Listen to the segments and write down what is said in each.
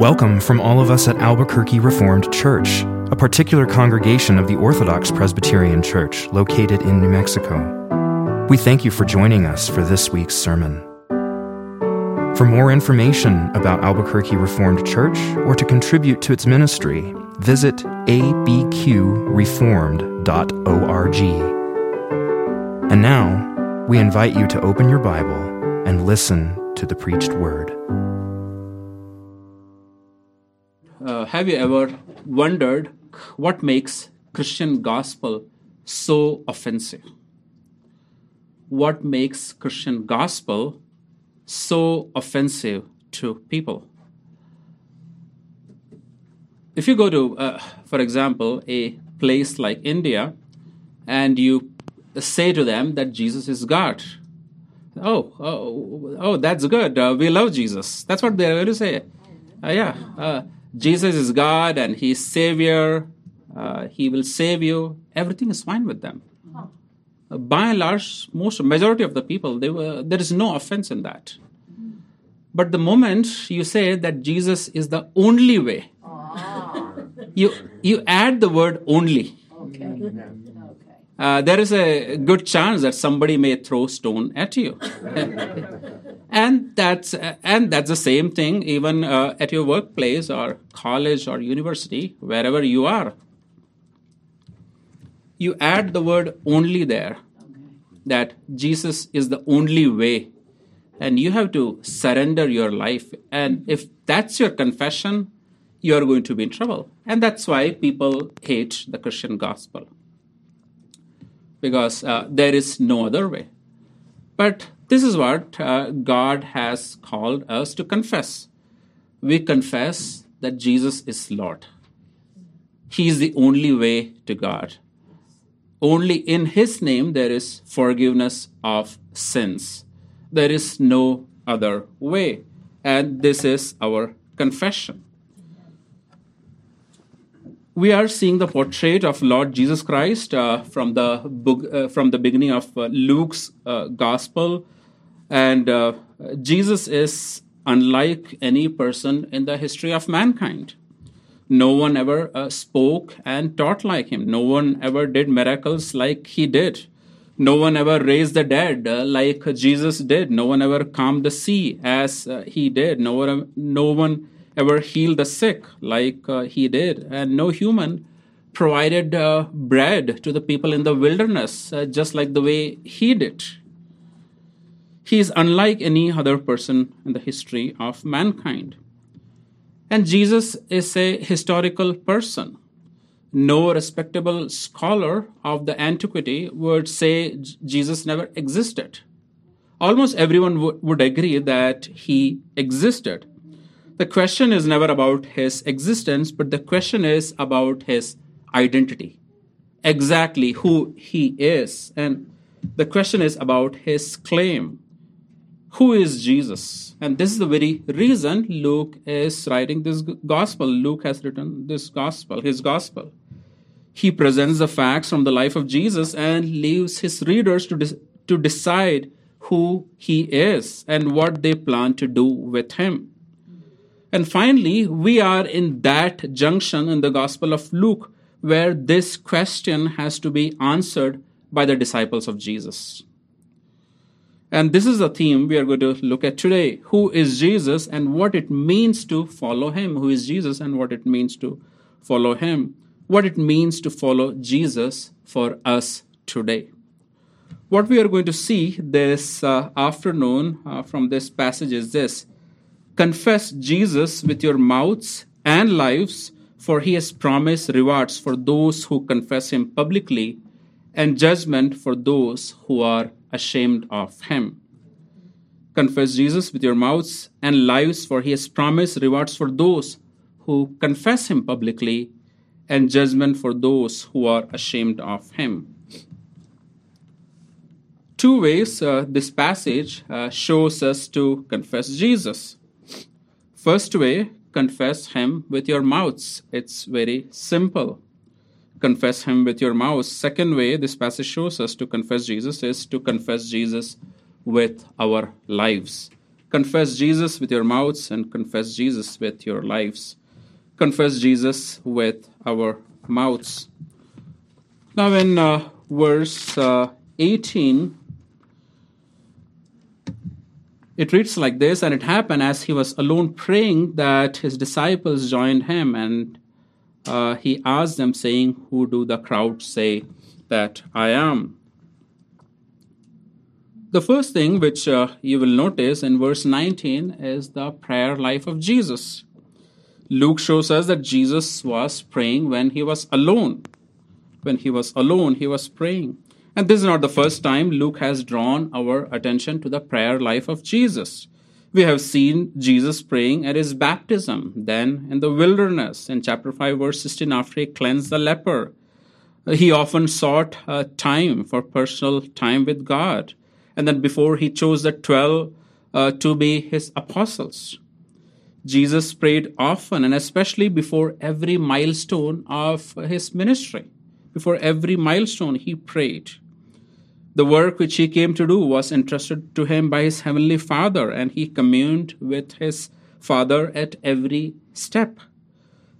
Welcome from all of us at Albuquerque Reformed Church, a particular congregation of the Orthodox Presbyterian Church located in New Mexico. We thank you for joining us for this week's sermon. For more information about Albuquerque Reformed Church or to contribute to its ministry, visit abqreformed.org. And now, we invite you to open your Bible and listen to the preached word. Uh, have you ever wondered what makes Christian gospel so offensive? What makes Christian gospel so offensive to people? If you go to, uh, for example, a place like India, and you say to them that Jesus is God, oh, oh, oh, that's good. Uh, we love Jesus. That's what they're going to say. Uh, yeah, uh, Jesus is God and He's Savior. Uh, he will save you. Everything is fine with them. Uh, by and large, most majority of the people, they were, there is no offense in that. But the moment you say that Jesus is the only way, you you add the word only. Okay. Uh, there is a good chance that somebody may throw stone at you. and that's and that's the same thing even uh, at your workplace or college or university wherever you are. You add the word only there. That jesus is the only way. And you have to surrender your life. And if that's your confession you are going to be in trouble. And that's why people hate the christian gospel. Because uh, there is no other way. But this is what uh, God has called us to confess. We confess that Jesus is Lord. He is the only way to God. Only in His name there is forgiveness of sins. There is no other way. And this is our confession. We are seeing the portrait of Lord Jesus Christ uh, from the book, uh, from the beginning of uh, Luke's uh, Gospel and uh, Jesus is unlike any person in the history of mankind. No one ever uh, spoke and taught like him. No one ever did miracles like he did. No one ever raised the dead uh, like Jesus did. No one ever calmed the sea as uh, he did. No one, no one ever healed the sick like uh, he did. And no human provided uh, bread to the people in the wilderness just like the way he did. He is unlike any other person in the history of mankind. And Jesus is a historical person. No respectable scholar of the antiquity would say Jesus never existed. Almost everyone w- would agree that he existed. The question is never about his existence, but the question is about his identity. Exactly who he is. And the question is about his claim who is Jesus? And this is the very reason Luke is writing this gospel. Luke has written this gospel, his gospel. He presents the facts from the life of Jesus and leaves his readers to, de- to decide who he is and what they plan to do with him. And finally, we are in that junction in the Gospel of Luke where this question has to be answered by the disciples of Jesus. And this is the theme we are going to look at today. Who is Jesus and what it means to follow him? Who is Jesus and what it means to follow him? What it means to follow Jesus for us today. What we are going to see this uh, afternoon uh, from this passage is this Confess Jesus with your mouths and lives, for he has promised rewards for those who confess him publicly and judgment for those who are ashamed of him. Confess Jesus with your mouths and lives, for he has promised rewards for those who confess him publicly and judgment for those who are ashamed of him. Two ways uh, this passage uh, shows us to confess Jesus. First way, confess him with your mouths. It's very simple confess him with your mouth. Second way this passage shows us to confess Jesus is to confess Jesus with our lives. Confess Jesus with your mouths and confess Jesus with your lives. Confess Jesus with our mouths. Now, in uh, verse uh, 18, it reads like this And it happened as he was alone praying that his disciples joined him, and uh, he asked them, saying, Who do the crowd say that I am? The first thing which uh, you will notice in verse 19 is the prayer life of Jesus. Luke shows us that Jesus was praying when he was alone. When he was alone, he was praying. And this is not the first time Luke has drawn our attention to the prayer life of Jesus. We have seen Jesus praying at his baptism, then in the wilderness, in chapter 5, verse 16, after he cleansed the leper. He often sought uh, time for personal time with God. And then before he chose the 12 uh, to be his apostles. Jesus prayed often and especially before every milestone of his ministry. Before every milestone, he prayed. The work which he came to do was entrusted to him by his heavenly Father, and he communed with his Father at every step.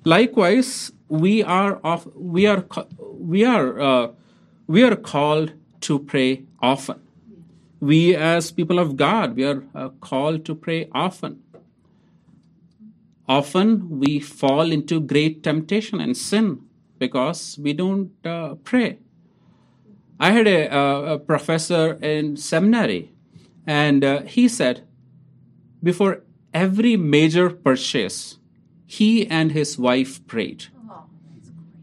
Likewise, we are of, we are we are uh, we are called to pray often. We, as people of God, we are uh, called to pray often. Often we fall into great temptation and sin because we don't uh, pray. I had a, a, professor in seminary, and uh, he said, before every major purchase, he and his wife prayed.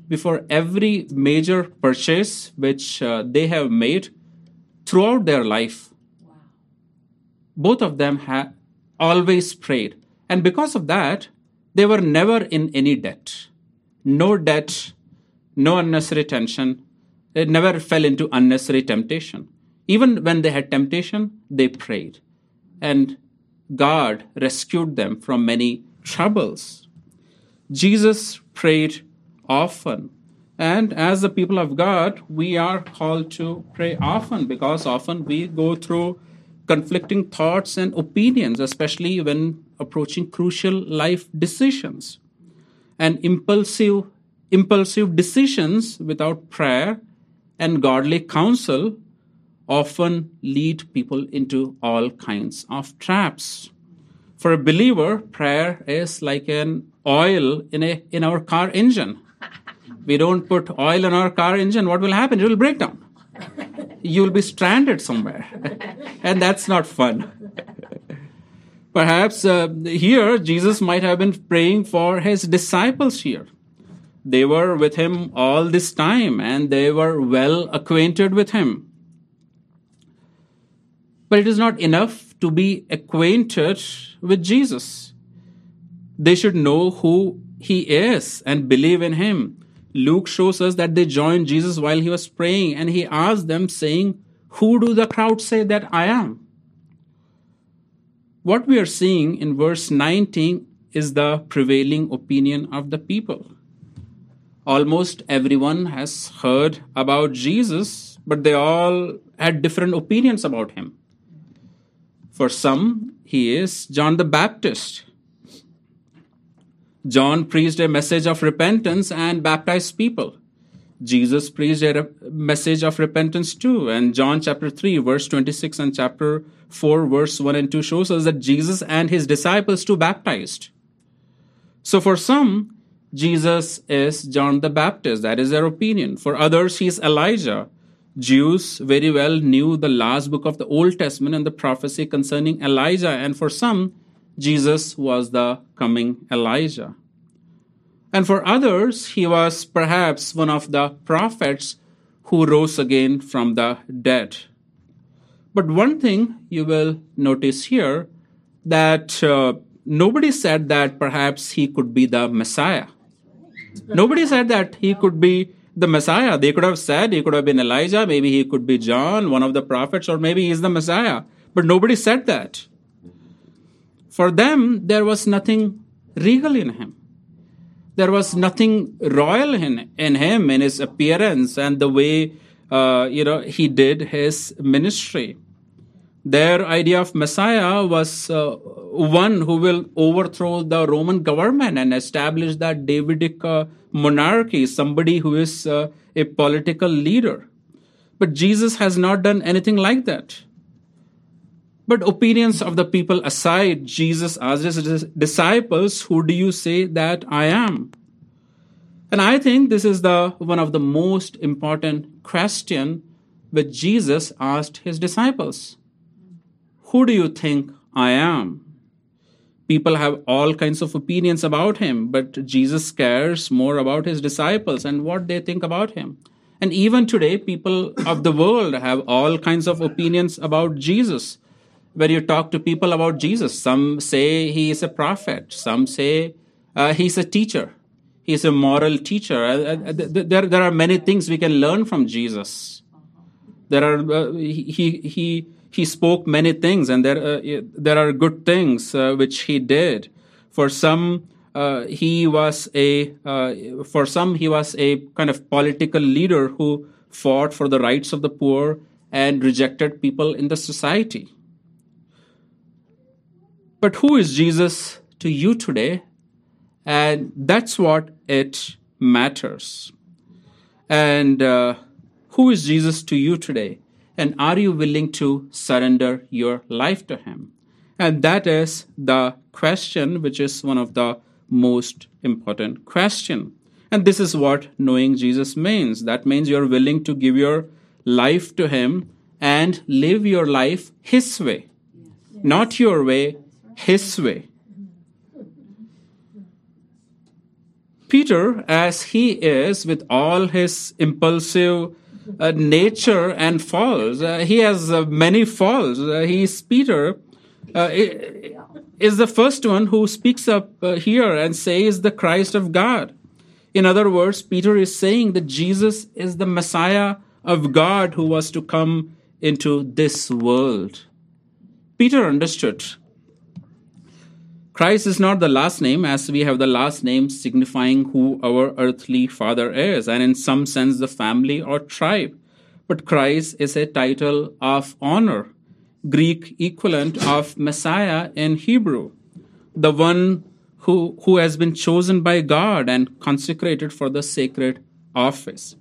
Before every major purchase which uh, they have made throughout their life, both of them had always prayed. And because of that, they were never in any debt. No debt, no unnecessary tension, they never fell into unnecessary temptation. Even when they had temptation, they prayed. And God rescued them from many troubles. Jesus prayed often. And as the people of God, we are called to pray often because often we go through conflicting thoughts and opinions, especially when approaching crucial life decisions. And impulsive, impulsive decisions without prayer and godly counsel often lead people into all kinds of traps. For a believer, prayer is like an oil in, a, in our car engine. We don't put oil in our car engine, what will happen? It will break down. You'll be stranded somewhere. and that's not fun. Perhaps uh, here, Jesus might have been praying for his disciples here they were with him all this time and they were well acquainted with him. But it is not enough to be acquainted with Jesus. They should know who he is and believe in him. Luke shows us that they joined Jesus while he was praying and he asked them, saying, Who do the crowd say that I am? What we are seeing in verse 19 is the prevailing opinion of the people almost everyone has heard about Jesus, but they all had different opinions about him. For some, he is John the Baptist. John preached a message of repentance and baptized people. Jesus preached a message of repentance too. And John chapter 3, verse 26 and chapter 4, verse 1 and 2 shows us that Jesus and his disciples too baptized. So for some, Jesus is John the Baptist. That is their opinion. For others, he is Elijah. Jews very well knew the last book of the Old Testament and the prophecy concerning Elijah, and for some, Jesus was the coming Elijah. And for others, he was perhaps one of the prophets who rose again from the dead. But one thing you will notice here that uh, nobody said that perhaps he could be the Messiah. Nobody said that he could be the Messiah. They could have said he could have been Elijah, maybe he could be John, one of the prophets, or maybe he's the Messiah. But nobody said that. For them, there was nothing regal in him. There was nothing royal in, in him, in his appearance and the way uh, you know he did his ministry. Their idea of Messiah was uh, one who will overthrow the Roman government and establish that Davidic uh, monarchy, somebody who is uh, a political leader. But Jesus has not done anything like that. But opinions of the people aside, Jesus asked his disciples, Who do you say that I am? And I think this is the one of the most important question which Jesus asked his disciples. Who do you think I am? People have all kinds of opinions about him, but Jesus cares more about his disciples and what they think about him. And even today, people of the world have all kinds of opinions about Jesus. When you talk to people about Jesus, some say he is a prophet, some say uh, he's a teacher, he's a moral teacher. Uh, uh, there, there are many things we can learn from Jesus. There are uh, he he he spoke many things, and there uh, there are good things uh, which he did. For some, uh, he was a uh, for some he was a kind of political leader who fought for the rights of the poor and rejected people in the society. But who is Jesus to you today? And that's what it matters. And uh, who is Jesus to you today? And are you willing to surrender your life to Him? And that is the question, which is one of the most important question. And this is what knowing Jesus means. That means you're willing to give your life to Him and live your life His way, not your way, His way. Peter, as he is with all his impulsive uh, nature and falls. Uh, he has uh, many falls. Uh, he's Peter uh, is the first one who speaks up uh, here and says the Christ of God. In other words, Peter is saying that Jesus is the Messiah of God who was to come into this world. Peter understood Christ is not the last name, as we have the last name signifying who our earthly father is, and in some sense, the family or tribe. But Christ is a title of honor, Greek equivalent of Messiah in Hebrew, the one who, who has been chosen by God and consecrated for the sacred office.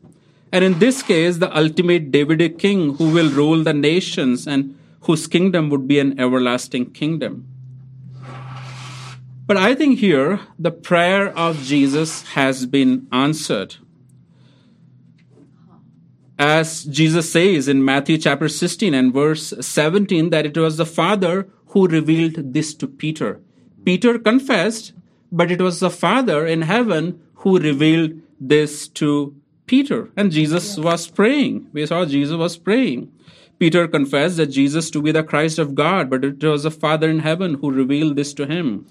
And in this case, the ultimate Davidic king who will rule the nations and whose kingdom would be an everlasting kingdom. But I think here the prayer of Jesus has been answered. As Jesus says in Matthew chapter 16 and verse 17, that it was the Father who revealed this to Peter. Peter confessed, but it was the Father in heaven who revealed this to Peter. And Jesus was praying. We saw Jesus was praying. Peter confessed that Jesus to be the Christ of God, but it was the Father in heaven who revealed this to him.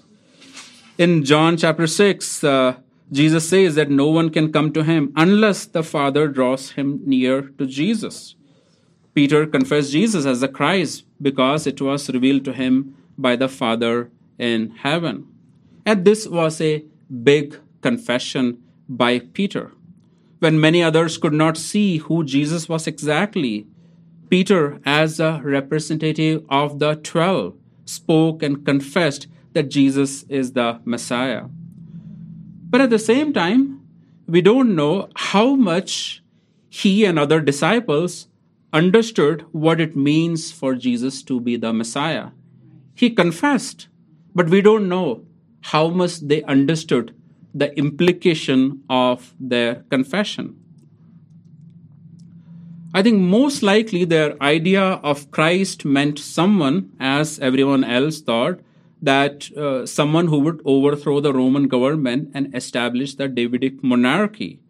In John chapter 6, uh, Jesus says that no one can come to him unless the Father draws him near to Jesus. Peter confessed Jesus as the Christ because it was revealed to him by the Father in heaven. And this was a big confession by Peter. When many others could not see who Jesus was exactly, Peter, as a representative of the twelve, spoke and confessed that Jesus is the Messiah. But at the same time, we don't know how much he and other disciples understood what it means for Jesus to be the Messiah. He confessed, but we don't know how much they understood the implication of their confession. I think most likely their idea of Christ meant someone, as everyone else thought, that uh, someone who would overthrow the Roman government and establish the Davidic monarchy.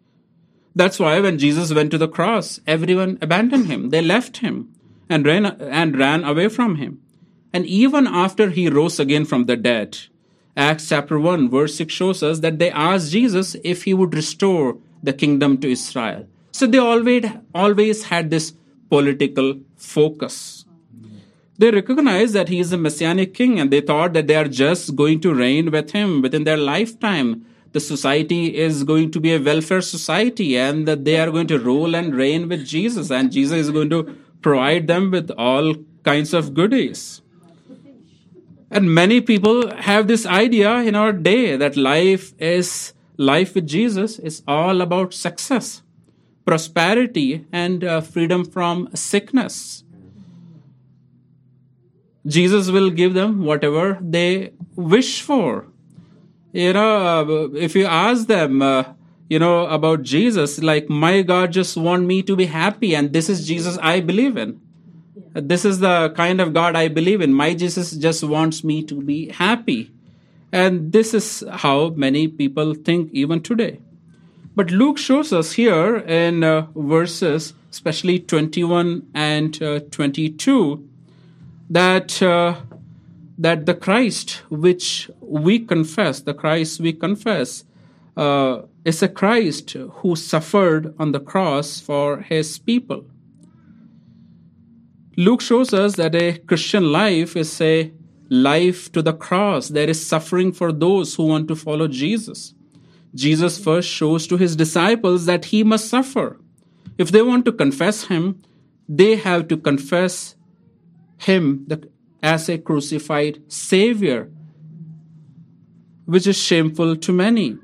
That's why when Jesus went to the cross, everyone abandoned him. They left him and ran, and ran away from him. And even after he rose again from the dead, Acts chapter 1, verse 6 shows us that they asked Jesus if he would restore the kingdom to Israel. So they always, always had this political focus. They recognize that he is a messianic king and they thought that they are just going to reign with him within their lifetime. The society is going to be a welfare society and that they are going to rule and reign with Jesus and Jesus is going to provide them with all kinds of goodies. And many people have this idea in our day that life is life with Jesus is all about success, prosperity, and uh, freedom from sickness. Jesus will give them whatever they wish for. You know, uh, if you ask them, uh, you know, about Jesus, like, my God just want me to be happy, and this is Jesus I believe in. This is the kind of God I believe in. My Jesus just wants me to be happy. And this is how many people think even today. But Luke shows us here in uh, verses, especially 21 and uh, 22, that uh, that the Christ which we confess, the Christ we confess, uh, is a Christ who suffered on the cross for his people. Luke shows us that a Christian life is a life to the cross. There is suffering for those who want to follow Jesus. Jesus first shows to his disciples that he must suffer. If they want to confess him, they have to confess him as a crucified Savior, which is shameful to many.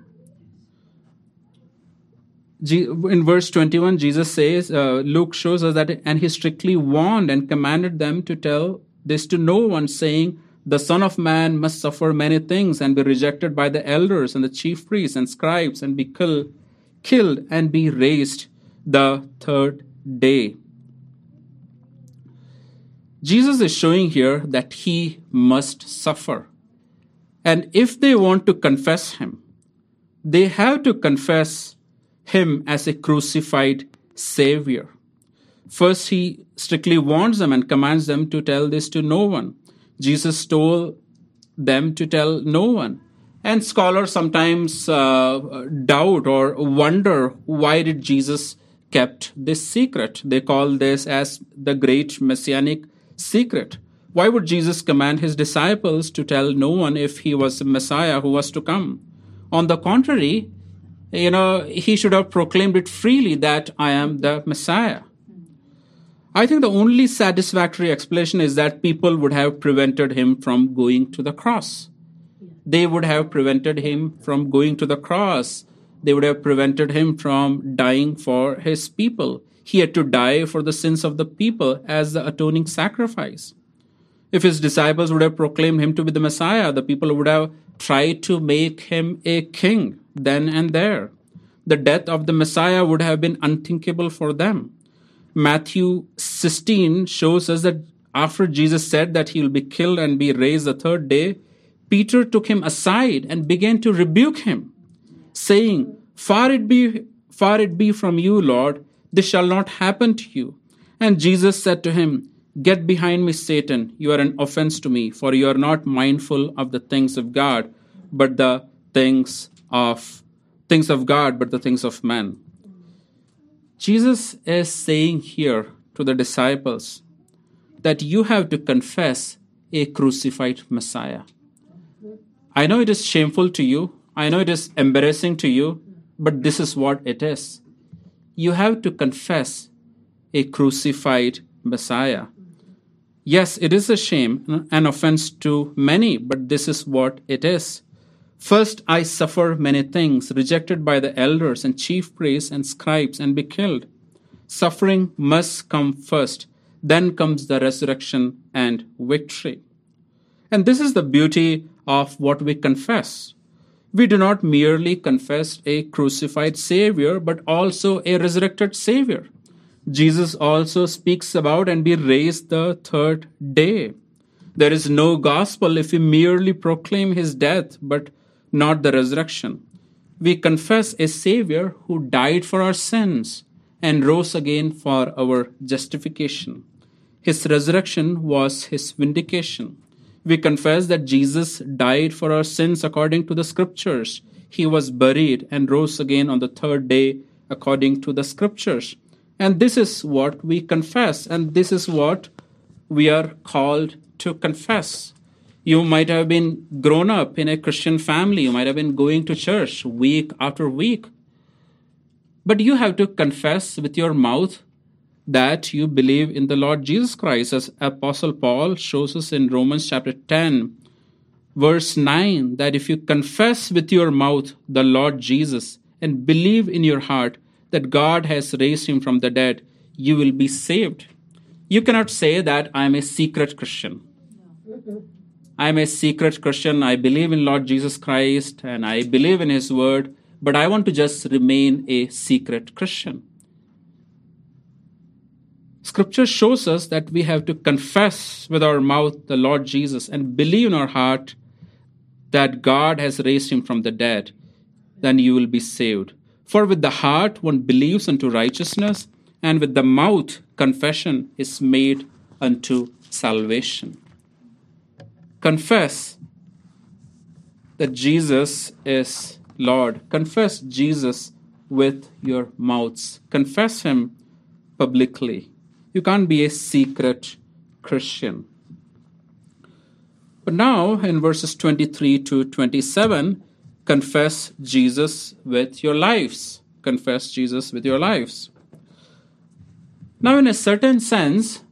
In verse 21, Jesus says, uh, Luke shows us that, and he strictly warned and commanded them to tell this to no one, saying, The Son of Man must suffer many things and be rejected by the elders and the chief priests and scribes and be kill, killed and be raised the third day. Jesus is showing here that he must suffer. And if they want to confess him, they have to confess him as a crucified Savior. First, he strictly warns them and commands them to tell this to no one. Jesus told them to tell no one. And scholars sometimes uh, doubt or wonder why did Jesus kept this secret. They call this as the great messianic secret. Why would Jesus command his disciples to tell no one if he was the Messiah who was to come? On the contrary, you know, he should have proclaimed it freely that I am the Messiah. I think the only satisfactory explanation is that people would have prevented him from going to the cross. They would have prevented him from going to the cross. They would have prevented him from dying for his people. He had to die for the sins of the people as the atoning sacrifice. If his disciples would have proclaimed him to be the Messiah, the people would have tried to make him a king then and there. The death of the Messiah would have been unthinkable for them. Matthew 16 shows us that after Jesus said that he will be killed and be raised the third day, Peter took him aside and began to rebuke him, saying, Far it be, far it be from you, Lord, this shall not happen to you. And Jesus said to him, Get behind me, Satan. You are an offense to me, for you are not mindful of the things of God, but the things of things of God, but the things of man. Jesus is saying here to the disciples that you have to confess a crucified Messiah. I know it is shameful to you. I know it is embarrassing to you, but this is what it is you have to confess a crucified Messiah. Yes, it is a shame, an offense to many, but this is what it is. First, I suffer many things, rejected by the elders and chief priests and scribes, and be killed. Suffering must come first, then comes the resurrection and victory. And this is the beauty of what we confess we do not merely confess a crucified Savior, but also a resurrected Savior. Jesus also speaks about and be raised the third day. There is no gospel if we merely proclaim his death, but not the resurrection. We confess a Savior who died for our sins and rose again for our justification. His resurrection was his vindication we confess that Jesus died for our sins according to the scriptures. He was buried and rose again on the third day according to the scriptures. And this is what we confess, and this is what we are called to confess. You might have been grown up in a Christian family, you might have been going to church week after week. But you have to confess with your mouth that you believe in the Lord Jesus Christ, as Apostle Paul shows us in Romans chapter 10, verse 9, that if you confess with your mouth the Lord Jesus and believe in your heart that God has raised him from the dead, you will be saved. You cannot say that I am a secret Christian. I am a secret Christian. I believe in Lord Jesus Christ and I believe in his word, but I want to just remain a secret Christian. Scripture shows us that we have to confess with our mouth the Lord Jesus and believe in our heart that God has raised him from the dead, then you will be saved. For with the heart one believes unto righteousness, and with the mouth confession is made unto salvation. Confess that Jesus is Lord. Confess Jesus with your mouths. Confess him publicly. You can't be a secret Christian. But now, in verses 23 to 27, confess Jesus with your lives. Confess Jesus with your lives. Now, in a certain sense,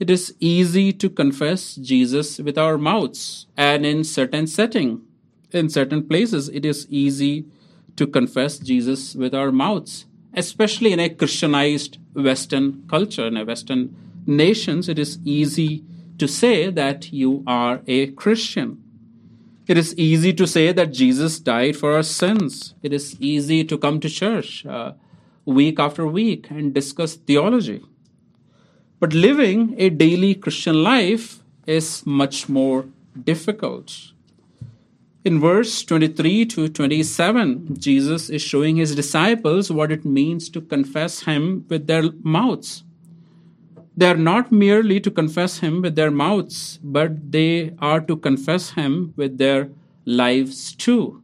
it is easy to confess Jesus with our mouths, and in certain setting, in certain places, it is easy to confess Jesus with our mouths especially in a Christianized Western culture, in a Western nations, it is easy to say that you are a Christian. It is easy to say that Jesus died for our sins. It is easy to come to church uh, week after week and discuss theology. But living a daily Christian life is much more difficult. In verse 23 to 27, Jesus is showing his disciples what it means to confess him with their mouths. They are not merely to confess him with their mouths, but they are to confess him with their lives too.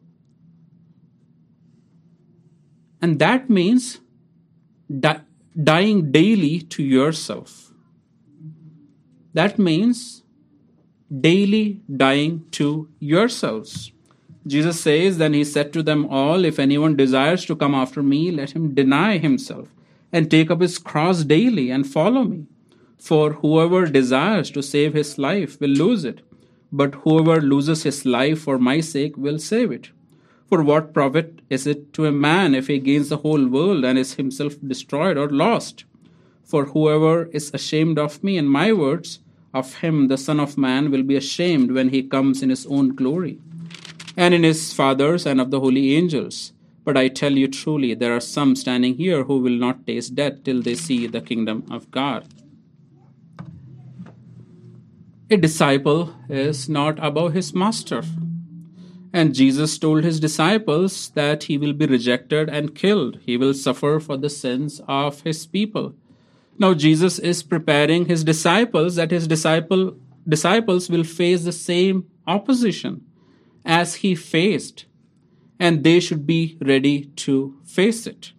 And that means di- dying daily to yourself. That means daily dying to yourselves. Jesus says, Then he said to them all, If anyone desires to come after me, let him deny himself and take up his cross daily and follow me. For whoever desires to save his life will lose it, but whoever loses his life for my sake will save it. For what profit is it to a man if he gains the whole world and is himself destroyed or lost? For whoever is ashamed of me and my words, of him the Son of Man will be ashamed when he comes in his own glory, and in his Father's and of the holy angels. But I tell you truly, there are some standing here who will not taste death till they see the kingdom of God. A disciple is not above his master. And Jesus told his disciples that he will be rejected and killed. He will suffer for the sins of his people. Now Jesus is preparing his disciples that his disciple disciples will face the same opposition as he faced and they should be ready to face it.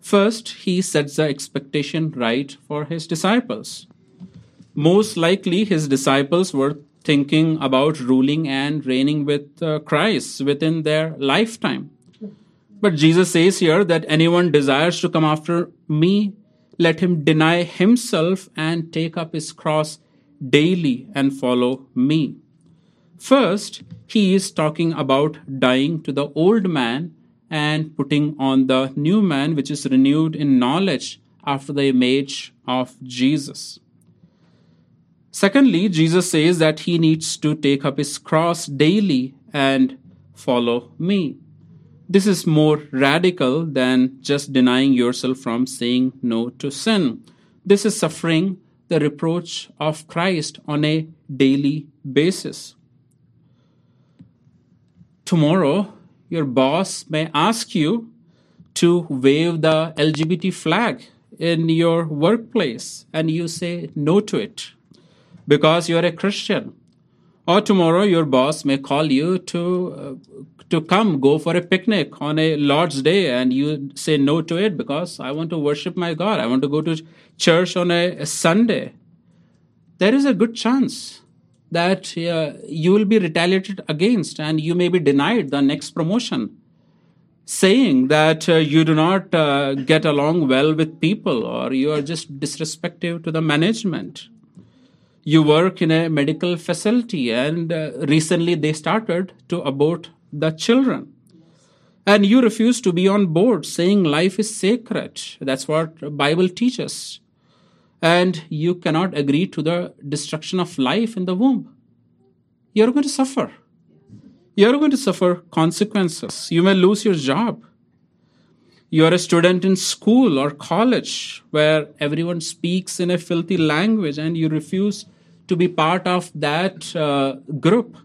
First, he sets the expectation right for his disciples. Most likely, his disciples were thinking about ruling and reigning with uh, Christ within their lifetime. But Jesus says here that anyone desires to come after me let him deny himself and take up his cross daily and follow me. First, he is talking about dying to the old man and putting on the new man, which is renewed in knowledge after the image of Jesus. Secondly, Jesus says that he needs to take up his cross daily and follow me. This is more radical than just denying yourself from saying no to sin. This is suffering the reproach of Christ on a daily basis. Tomorrow, your boss may ask you to wave the LGBT flag in your workplace and you say no to it because you're a Christian. Or tomorrow, your boss may call you to uh, to come go for a picnic on a Lord's Day and you say no to it because I want to worship my God. I want to go to church on a, a Sunday. There is a good chance that uh, you will be retaliated against and you may be denied the next promotion. saying that uh, you do not uh, get along well with people or you are just disrespectful to the management. You work in a medical facility and uh, recently they started to abort the children. And you refuse to be on board saying life is sacred. That's what Bible teaches. And you cannot agree to the destruction of life in the womb. You're going to suffer you're going to suffer consequences. You may lose your job. You are a student in school or college where everyone speaks in a filthy language and you refuse to be part of that uh, group.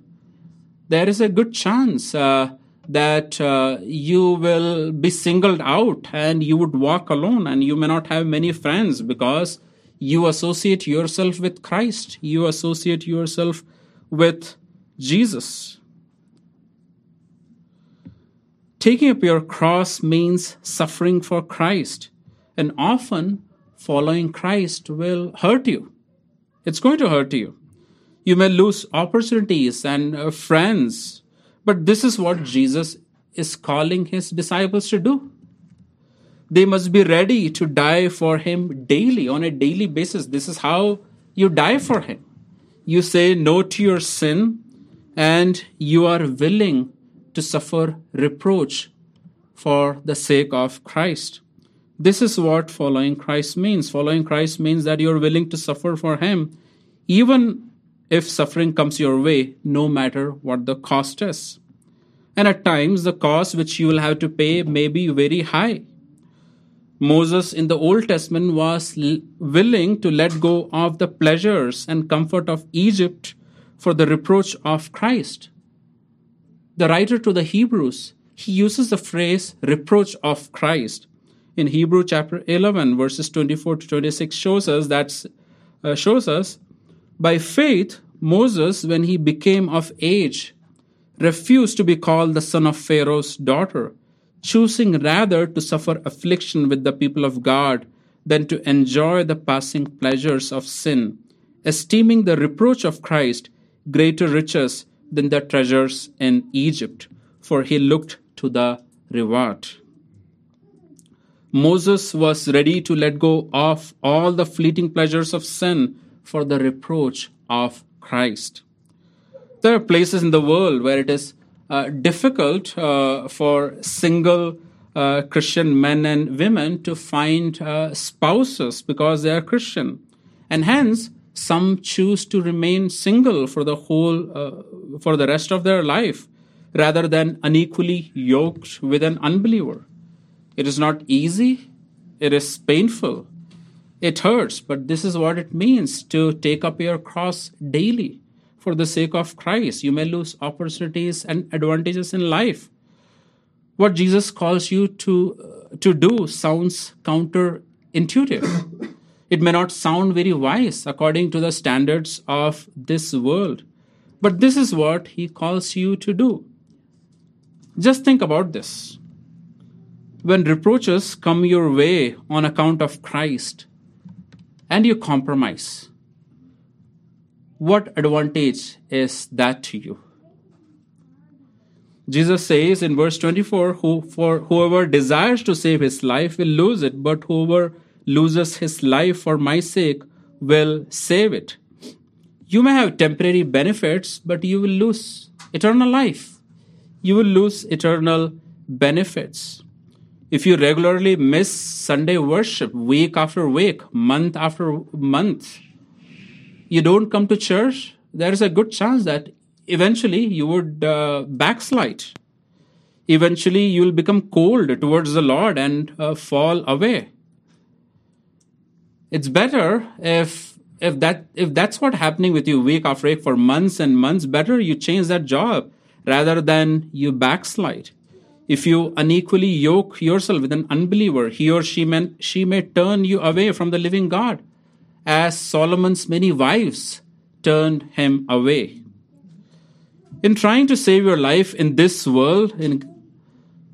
There is a good chance uh, that uh, you will be singled out and you would walk alone and you may not have many friends because you associate yourself with Christ. You associate yourself with Jesus. Taking up your cross means suffering for Christ, and often following Christ will hurt you. It's going to hurt you. You may lose opportunities and uh, friends, but this is what Jesus is calling his disciples to do. They must be ready to die for him daily, on a daily basis. This is how you die for him. You say no to your sin, and you are willing to suffer reproach for the sake of Christ. This is what following Christ means. Following Christ means that you're willing to suffer for Him, even if suffering comes your way, no matter what the cost is. And at times, the cost which you will have to pay may be very high. Moses in the Old Testament was willing to let go of the pleasures and comfort of Egypt for the reproach of Christ the writer to the Hebrews, he uses the phrase reproach of Christ. In Hebrew chapter 11 verses 24 to 26 shows us that uh, shows us by faith Moses when he became of age refused to be called the son of Pharaoh's daughter, choosing rather to suffer affliction with the people of God than to enjoy the passing pleasures of sin, esteeming the reproach of Christ greater riches than the treasures in Egypt, for he looked to the reward. Moses was ready to let go of all the fleeting pleasures of sin for the reproach of Christ. There are places in the world where it is uh, difficult uh, for single uh, Christian men and women to find uh, spouses because they are Christian. And hence, some choose to remain single for the whole uh, for the rest of their life rather than unequally yoked with an unbeliever it is not easy. It is painful. It hurts but this is what it means to take up your cross daily for the sake of Christ. You may lose opportunities and advantages in life. What Jesus calls you to uh, to do sounds counterintuitive. It may not sound very wise according to the standards of this world, but this is what he calls you to do. Just think about this. When reproaches come your way on account of Christ and you compromise, what advantage is that to you? Jesus says in verse 24, Who, For whoever desires to save his life will lose it, but whoever loses his life for my sake will save it. You may have temporary benefits, but you will lose eternal life. You will lose eternal benefits. If you regularly miss Sunday worship week after week, month after month, you don't come to church, there is a good chance that eventually you would uh, backslide. Eventually, you will become cold towards the Lord and uh, fall away it's better if if that if that's what happening with you week after week for months and months better you change that job rather than you backslide if you unequally yoke yourself with an unbeliever he or she may, she may turn you away from the living god as solomon's many wives turned him away in trying to save your life in this world in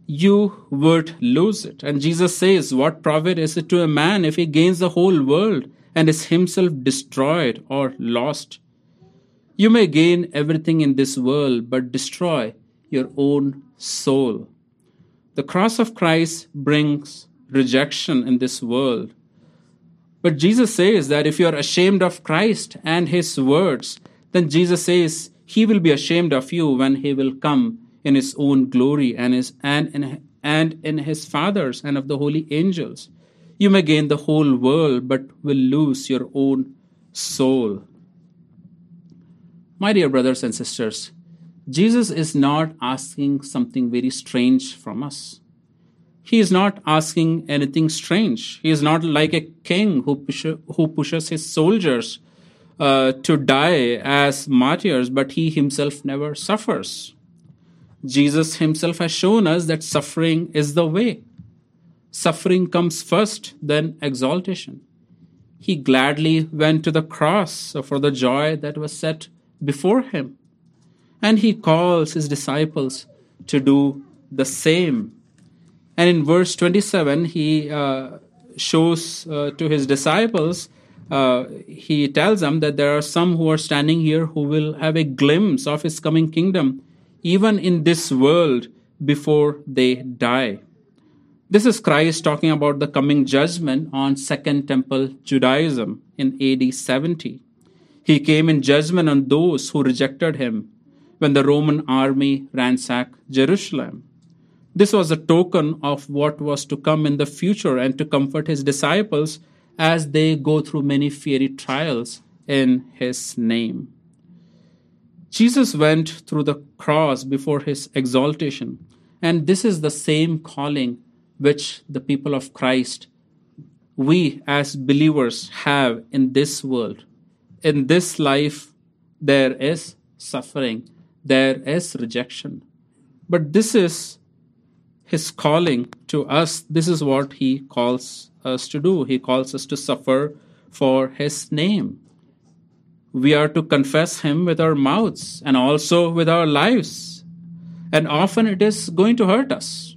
you would lose it. And Jesus says, What profit is it to a man if he gains the whole world and is himself destroyed or lost? You may gain everything in this world, but destroy your own soul. The cross of Christ brings rejection in this world. But Jesus says that if you are ashamed of Christ and his words, then Jesus says he will be ashamed of you when he will come in his own glory and his and in, and in his father's and of the holy angels. You may gain the whole world but will lose your own soul. My dear brothers and sisters, Jesus is not asking something very strange from us. He is not asking anything strange. He is not like a king who, push, who pushes his soldiers uh, to die as martyrs, but he himself never suffers. Jesus himself has shown us that suffering is the way. Suffering comes first, then exaltation. He gladly went to the cross for the joy that was set before him. And he calls his disciples to do the same. And in verse 27, he uh, shows uh, to his disciples, uh, he tells them that there are some who are standing here who will have a glimpse of his coming kingdom, even in this world, before they die. This is Christ talking about the coming judgment on Second Temple Judaism in AD 70. He came in judgment on those who rejected him when the Roman army ransacked Jerusalem. This was a token of what was to come in the future and to comfort his disciples as they go through many fiery trials in his name. Jesus went through the cross before his exaltation, and this is the same calling which the people of Christ, we as believers, have in this world. In this life, there is suffering, there is rejection. But this is his calling to us. This is what he calls us to do. He calls us to suffer for his name. We are to confess him with our mouths and also with our lives. And often it is going to hurt us.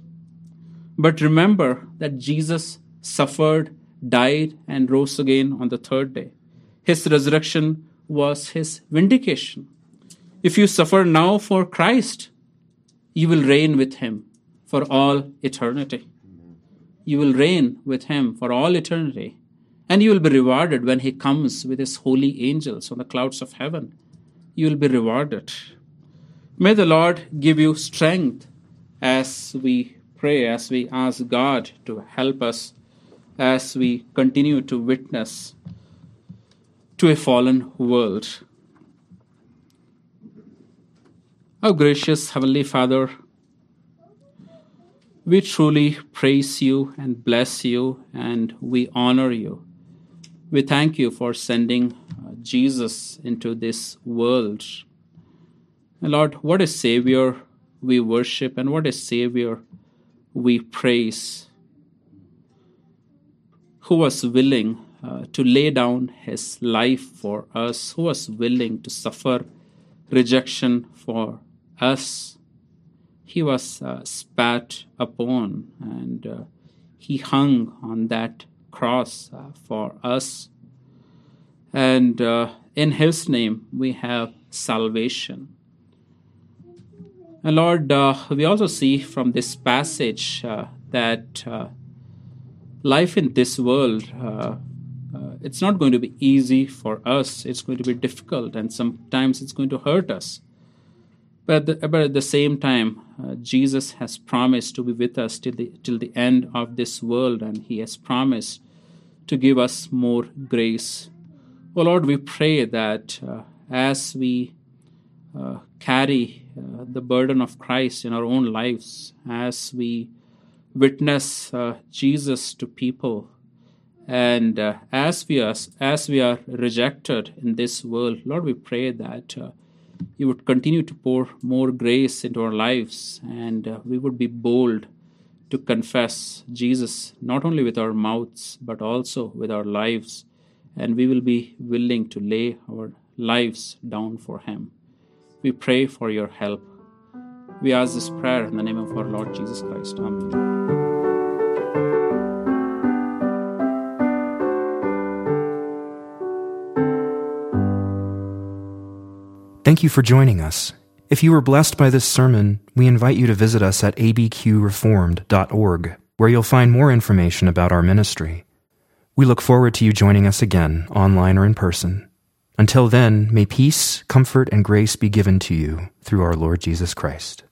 But remember that Jesus suffered, died, and rose again on the third day. His resurrection was his vindication. If you suffer now for Christ, you will reign with him for all eternity. You will reign with him for all eternity, and you will be rewarded when he comes with his holy angels on the clouds of heaven. You will be rewarded. May the Lord give you strength as we pray, as we ask God to help us, as we continue to witness to a fallen world. Our gracious Heavenly Father, we truly praise you and bless you and we honor you. We thank you for sending uh, Jesus into this world. Lord, what a Savior we worship and what a Savior we praise, who was willing uh, to lay down his life for us, who was willing to suffer rejection for us he was uh, spat upon and uh, he hung on that cross uh, for us. And uh, in his name we have salvation. And Lord, uh, we also see from this passage uh, that life in this world it's not going to be easy for us. It's going to be difficult, and sometimes it's going to hurt us. But at the, but at the same time, uh, Jesus has promised to be with us till the, till the end of this world, and He has promised to give us more grace. Oh Lord, we pray that uh, as we uh, carry uh, the burden of Christ in our own lives, as we witness uh, Jesus to people, and uh, as we are as we are rejected in this world, Lord, we pray that you would continue to pour more grace into our lives and uh, we would be bold to confess Jesus not only with our mouths but also with our lives and we will be willing to lay our lives down for him. We pray for your help. We ask this prayer in the name of our lord jesus christ. Amen Thank you for joining us. If you were blessed by this sermon, we invite you to visit us at abqreformed.org, where you'll find more information about our ministry. We look forward to you joining us again, online or in person. Until then, may peace, comfort, and grace be given to you through our Lord Jesus Christ.